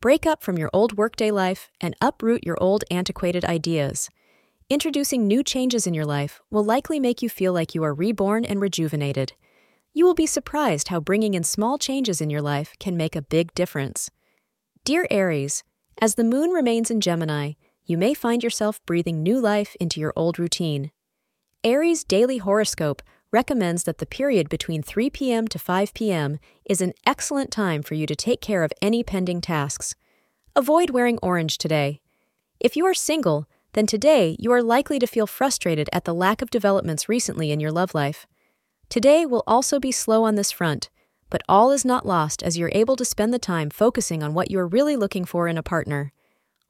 Break up from your old workday life and uproot your old antiquated ideas. Introducing new changes in your life will likely make you feel like you are reborn and rejuvenated. You will be surprised how bringing in small changes in your life can make a big difference. Dear Aries, as the moon remains in Gemini, you may find yourself breathing new life into your old routine. Aries' daily horoscope recommends that the period between 3 p.m. to 5 p.m. is an excellent time for you to take care of any pending tasks. Avoid wearing orange today. If you are single, then today you are likely to feel frustrated at the lack of developments recently in your love life. Today will also be slow on this front, but all is not lost as you're able to spend the time focusing on what you are really looking for in a partner.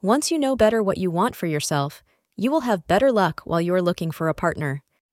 Once you know better what you want for yourself, you will have better luck while you are looking for a partner.